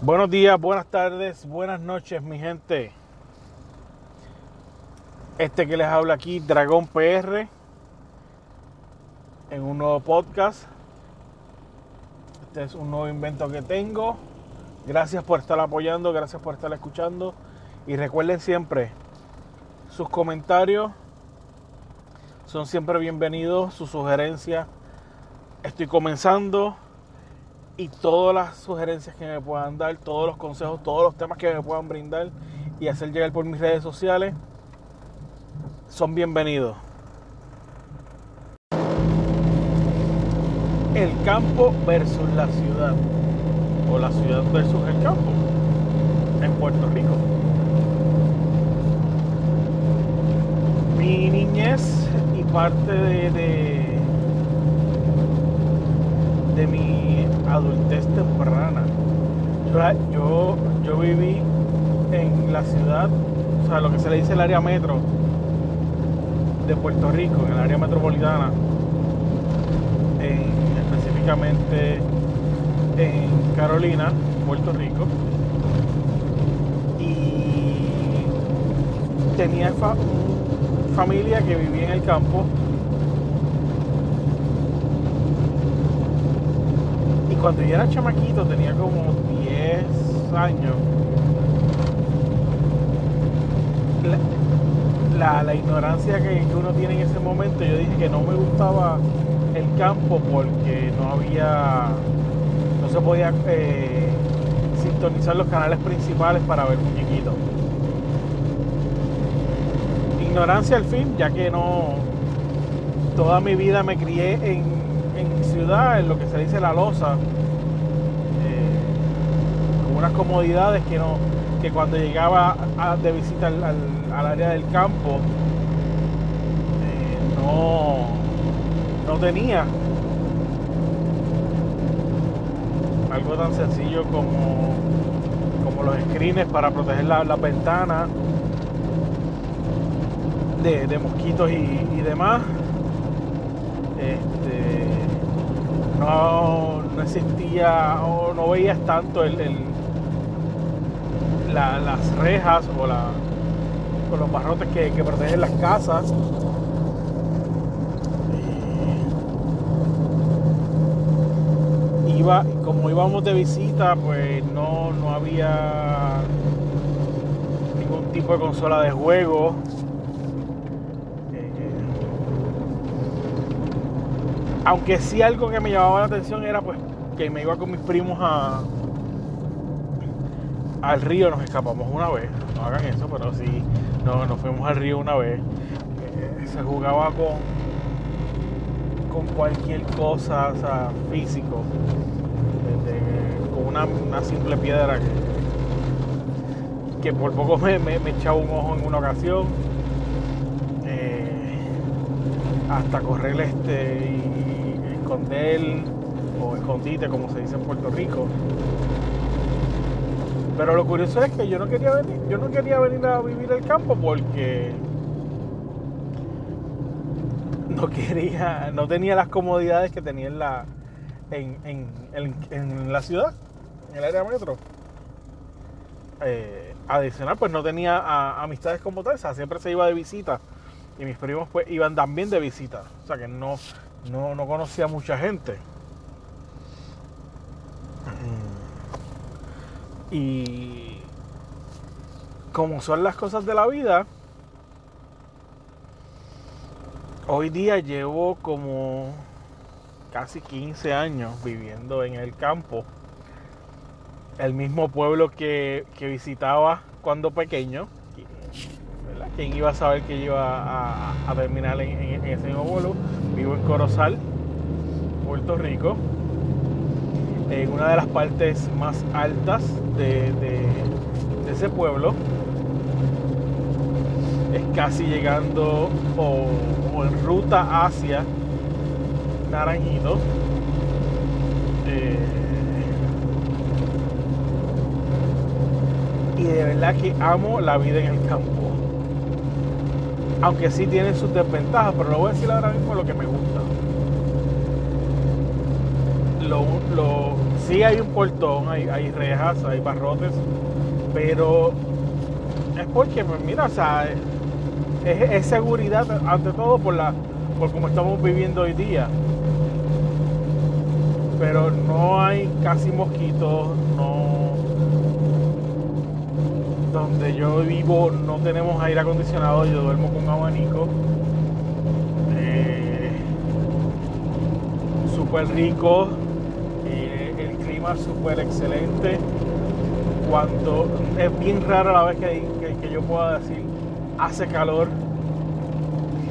Buenos días, buenas tardes, buenas noches, mi gente. Este que les habla aquí, Dragón PR, en un nuevo podcast. Este es un nuevo invento que tengo. Gracias por estar apoyando, gracias por estar escuchando. Y recuerden siempre, sus comentarios son siempre bienvenidos, sus sugerencias. Estoy comenzando y todas las sugerencias que me puedan dar, todos los consejos, todos los temas que me puedan brindar y hacer llegar por mis redes sociales son bienvenidos. El campo versus la ciudad o la ciudad versus el campo en Puerto Rico. Mi niñez y parte de, de, mi adultez temprana. Yo, yo, yo, viví en la ciudad, o sea, lo que se le dice el área metro de Puerto Rico, en el área metropolitana, en, específicamente en Carolina, Puerto Rico. Y tenía fa familia que vivía en el campo cuando yo era chamaquito, tenía como 10 años, la, la, ignorancia que, que, uno tiene en ese momento, yo dije que no me gustaba el campo porque no había, no se podía eh, sintonizar los canales principales para ver muñequitos. Ignorancia al fin, ya que no, toda mi vida me crié en, en ciudad, en lo que se dice la losa, unas comodidades que no que cuando llegaba de visita al, área del campo eh, no, no tenía. Algo tan sencillo como, como los screens para proteger las la ventanas de, mosquitos y, demás. Este, no, no, existía o no veías tanto el, las rejas o, la, los barrotes que, protegen las casas. Iba, como íbamos de visita, pues no, no había ningún tipo de consola de juego. Eh, aunque sí algo que me llamaba la atención era pues que me iba con mis primos a, al río nos escapamos una vez, no hagan eso, pero sí, no, nos fuimos al río una vez. Eh, se jugaba con, con cualquier cosa, o sea, físico, con una, simple piedra que, por poco me, echaba un ojo en una ocasión. Eh, hasta correr este y esconder o escondite como se dice en Puerto Rico pero lo curioso es que yo no quería venir, yo no quería venir a vivir el campo porque no quería, no tenía las comodidades que tenía en la, en, la ciudad, en el área metro. Eh, adicional, pues no tenía amistades como tal, o siempre se iba de visita y mis primos pues iban también de visita, o sea que no, no, no conocía mucha gente. Y como son las cosas de la vida, hoy día llevo como casi 15 años viviendo en el campo. El mismo pueblo que, visitaba cuando pequeño. ¿Quién iba a saber que iba a, terminar en, ese mismo pueblo? Vivo en Corozal, Puerto Rico en una de las partes más altas de, ese pueblo. Es casi llegando o, en ruta hacia Naranjito. Eh, y de verdad que amo la vida en el campo. Aunque sí tiene sus desventajas, pero lo voy a decir ahora mismo lo que me gusta. Lo, lo, sí hay un portón, hay, hay rejas, hay barrotes, pero es porque, pues, mira, o sea, es, seguridad ante todo por la por como estamos viviendo hoy día. Pero no hay casi mosquitos, no donde yo vivo no tenemos aire acondicionado, yo duermo con abanico. Eh, súper rico, eh, el clima súper excelente. Cuando es bien raro la vez que, que yo pueda decir hace calor.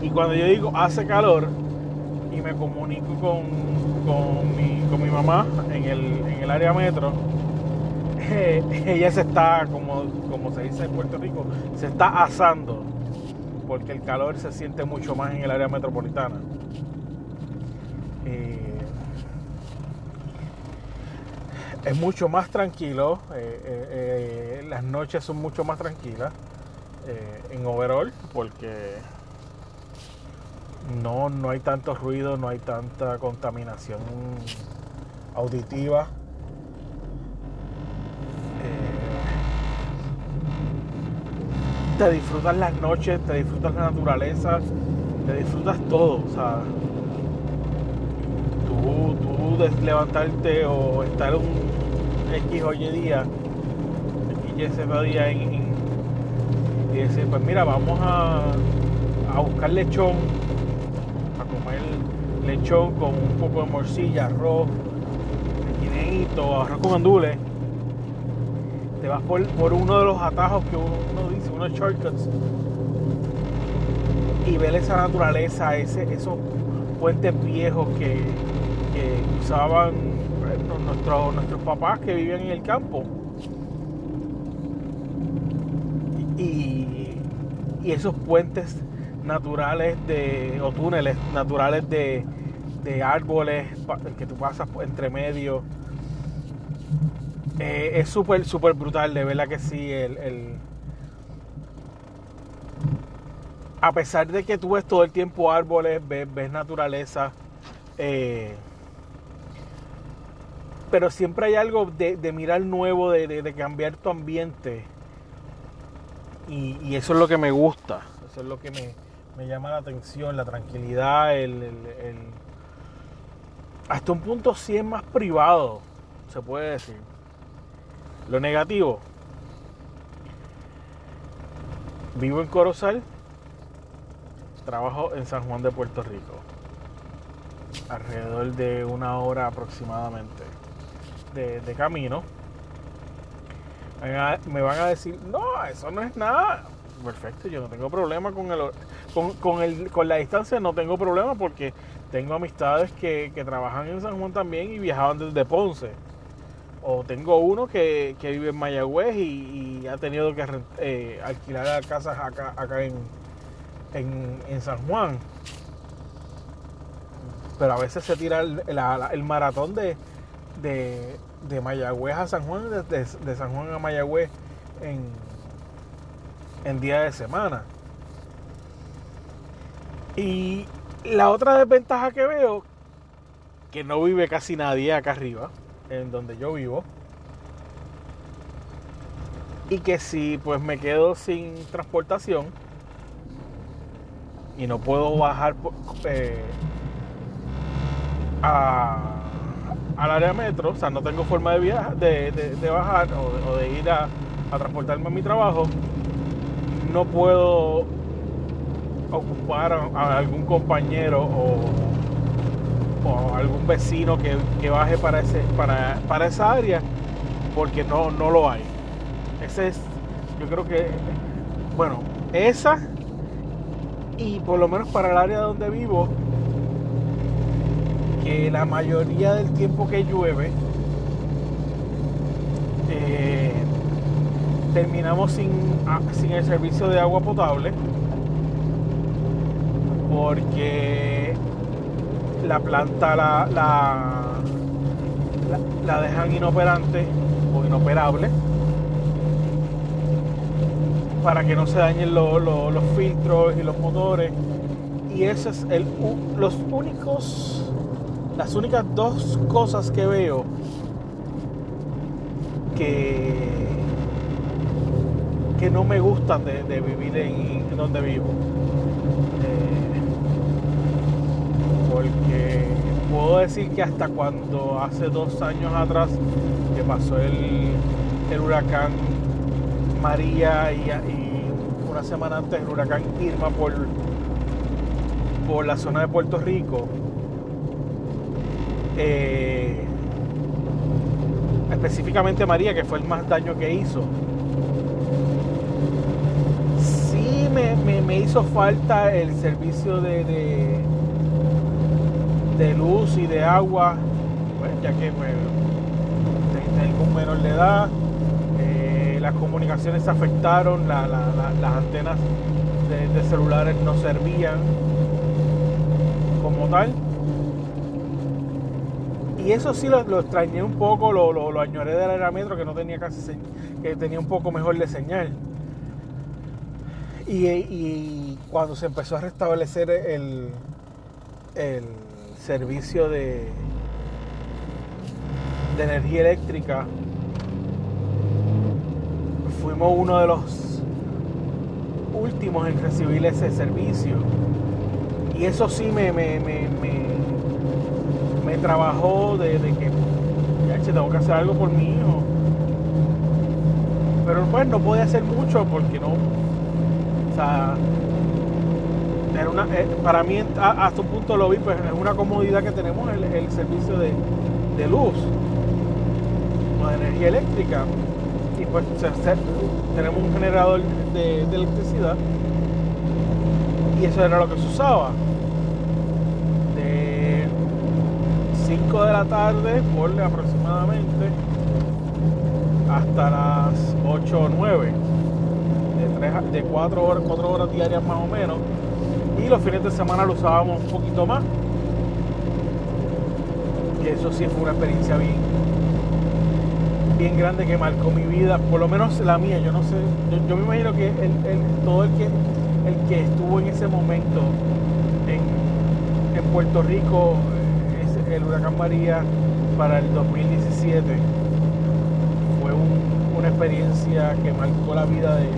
Y cuando yo digo hace calor y me comunico con, con, mi, con mi mamá en el, en el área metro, ella se está, como, como se dice en Puerto Rico, se está asando porque el calor se siente mucho más en el área metropolitana. Eh, es mucho más tranquilo, eh, eh, las noches son mucho más tranquilas en overall porque no, no hay tanto ruido, no hay tanta contaminación auditiva. Te disfrutas las noches, te disfrutas la naturaleza, te disfrutas todo. O sea, tú, tú levantarte o estar un X o Y día, y Z día en, y decir, pues mira, vamos a, a buscar lechón, a comer lechón con un poco de morcilla, arroz, guineito, arroz con andules te vas por, uno de los atajos que uno, unos shortcuts, y ver esa naturaleza, ese, esos puentes viejos que, usaban nuestros, nuestros papás que vivían en el campo. Y, esos puentes naturales de, o túneles naturales de, de árboles que tú pasas entre medio eh, es súper, súper brutal, de verdad que sí. El, A pesar de que tú ves todo el tiempo árboles, ves, naturaleza, eh, pero siempre hay algo de, mirar nuevo, de, cambiar tu ambiente. Y, eso es lo que me gusta, eso es lo que me, llama la atención, la tranquilidad, el, hasta un punto sí es más privado, se puede decir. Lo negativo. Vivo en Corozal. Trabajo en San Juan de Puerto Rico. Alrededor de una hora aproximadamente de, camino. Me van a decir, no, eso no es nada. Perfecto, yo no tengo problema con el, con, el, con la distancia, no tengo problema porque tengo amistades que, que trabajan en San Juan también y viajaban desde Ponce o tengo uno que, vive en Mayagüez y, ha tenido que eh, alquilar casas acá, acá en, en, San Juan. Pero a veces se tira el, maratón de, de, Mayagüez a San Juan, de, de San Juan a Mayagüez en, en día de semana. Y la otra desventaja que veo, que no vive casi nadie acá arriba, en donde yo vivo. Y que si pues me quedo sin transportación y no puedo bajar eh, al área metro, o sea, no tengo forma de, viajar, de, bajar o, de ir a, a transportarme a mi trabajo, no puedo ocupar a algún compañero o o algún vecino que, baje para, ese, para, para, esa área, porque no, no lo hay. Ese es, yo creo que, bueno, esa y por lo menos para el área donde vivo, que la mayoría del tiempo que llueve, eh, terminamos sin, sin el servicio de agua potable porque la planta la, la, dejan inoperante o inoperable para que no se dañen lo- lo- los filtros y los motores. Y ese es el, los únicos, las únicas dos cosas que veo que, que no me gustan de, vivir en, en donde vivo. Eh, porque puedo decir que hasta cuando hace dos años atrás que pasó el, el huracán María y, una semana antes el huracán Irma por, por la zona de Puerto Rico, eh, específicamente María, que fue el más daño que hizo, sí me, me- me hizo falta el servicio de, de, luz y de agua, pues, ya que pues, te- tengo un menor de edad, las comunicaciones se afectaron, la- la- la- las antenas de, celulares no servían como tal. Y eso sí lo, extrañé un poco, lo, añoré del era metro que no tenía casi que tenía un poco mejor de señal. Y, y cuando se empezó a restablecer el, el servicio de, de energía eléctrica, fuimos uno de los últimos en recibir ese servicio. Y eso sí me, me, me, me, trabajó de, de que ya che, tengo que hacer algo por mi hijo. Pero pues no podía hacer mucho porque no. O sea, era una, eh, para mí hasta un punto lo vi, pues es una comodidad que tenemos el, el servicio de, de luz o de energía eléctrica. Pues tenemos un generador de, de electricidad y eso era lo que se usaba. De 5 de la tarde, por aproximadamente, hasta las 8 o 9. De, tres a- de 4 horas, 4 horas diarias más o menos. Y los fines de semana lo usábamos un poquito más. Que eso sí fue una experiencia bien, bien grande que marcó mi vida, por lo menos la mía, yo no sé, yo, me imagino que el, el- todo el que, el que estuvo en ese momento en, en Puerto Rico, ese- el huracán María para el 2017, fue un- una experiencia que marcó la vida de,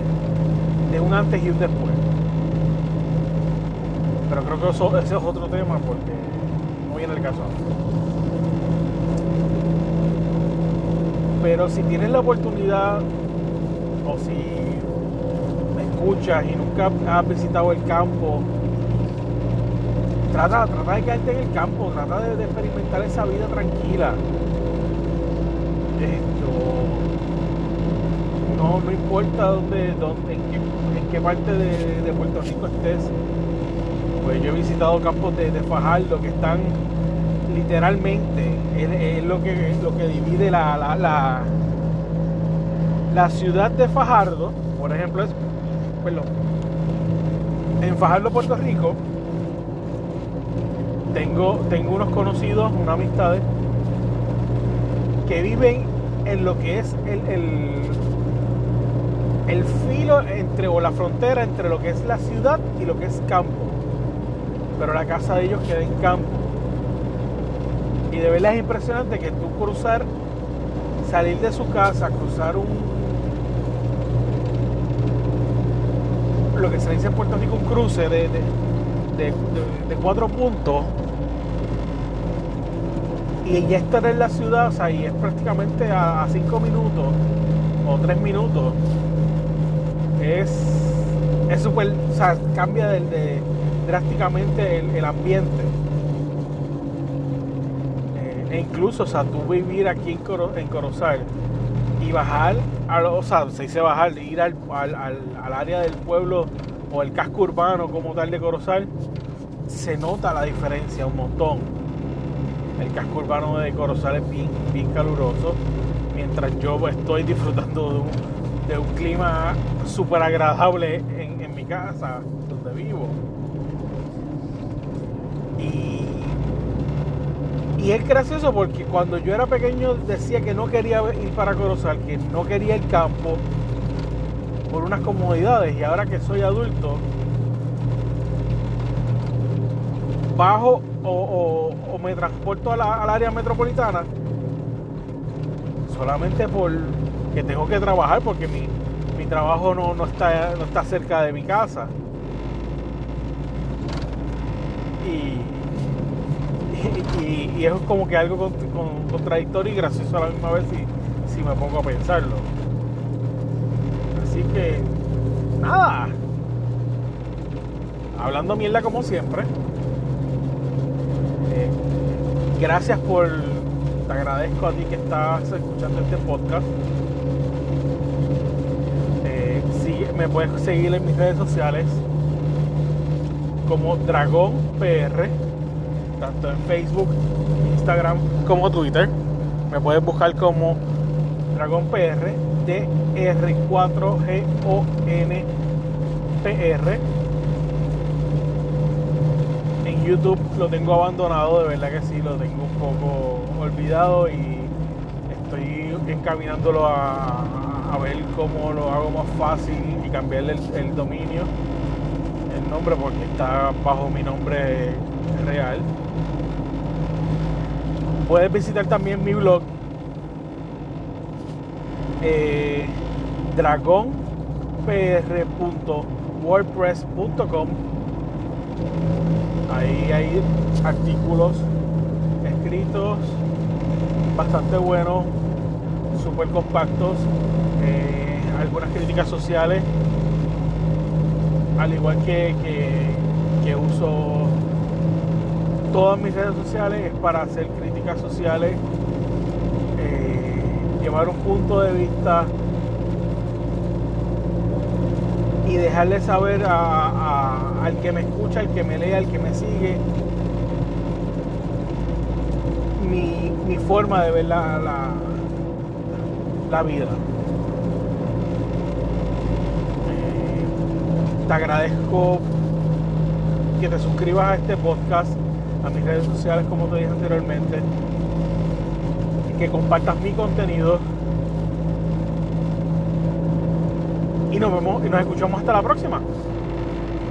de un antes y un después. Pero creo que eso, ese es otro tema porque no viene el caso. Pero si tienes la oportunidad o si me escuchas y nunca has visitado el campo, trata, trata de quedarte en el campo, trata de, experimentar esa vida tranquila. Esto, no, no importa dónde, dónde en, qué, en qué parte de, de Puerto Rico estés. Pues yo he visitado campos de, de Fajardo que están literalmente es, lo que lo que divide la, la, la, la ciudad de Fajardo, por ejemplo, es perdón, en Fajardo, Puerto Rico, tengo, tengo unos conocidos, unas amistades, que viven en lo que es el, el, el filo entre, o la frontera entre lo que es la ciudad y lo que es campo. Pero la casa de ellos queda en campo. Y de verdad es impresionante que tú cruzar, salir de su casa, cruzar un. lo que se dice en Puerto Rico un cruce de, de, cuatro puntos. Y ya estar en la ciudad, o sea, y es prácticamente a, cinco minutos o tres minutos. Es es súper, o sea, cambia drásticamente el ambiente. E incluso, o sea, tú vivir aquí en, Coro- en Corozal y bajar, a o sea, se dice bajar, ir al, al- al- al área del pueblo o el casco urbano como tal de Corozal, se nota la diferencia un montón. El casco urbano de Corozal es bien, bien caluroso, mientras yo estoy disfrutando de un, de un clima súper agradable en, en mi casa, donde vivo. Y, y es gracioso porque cuando yo era pequeño decía que no quería ir para Corozal, que no quería el campo. por unas comodidades y ahora que soy adulto, bajo o, me transporto al área metropolitana solamente por que tengo que trabajar porque mi, trabajo no, está, no está cerca de mi casa. Y, y, es como que algo contradictorio y gracioso a la misma vez si, si me pongo a pensarlo. Así que, nada. Hablando mierda como siempre. Eh, gracias por. Te agradezco a ti que estás escuchando este podcast. Eh, me puedes seguir en mis redes sociales como Dragón PR, tanto en Facebook, Instagram como Twitter. Me puedes buscar como Dragón PR, DR4GONPR. En YouTube lo tengo abandonado, de verdad que sí, lo tengo un poco olvidado y estoy encaminándolo a, ver cómo lo hago más fácil y cambiarle el dominio nombre porque está bajo mi nombre real. Puedes visitar también mi blog eh, dragonpr.wordpress.com. Ahí hay artículos escritos bastante buenos, súper compactos, eh, algunas críticas sociales al igual que, que, uso todas mis redes sociales, es para hacer sociales, eh, llevar un punto de vista y dejarle saber al que me escucha, al que me lee, al que me sigue, mi, forma de ver la, la vida. te agradezco que te suscribas a este podcast, a mis redes sociales como te dije anteriormente, y que compartas mi contenido. Y nos vemos y nos escuchamos hasta la próxima.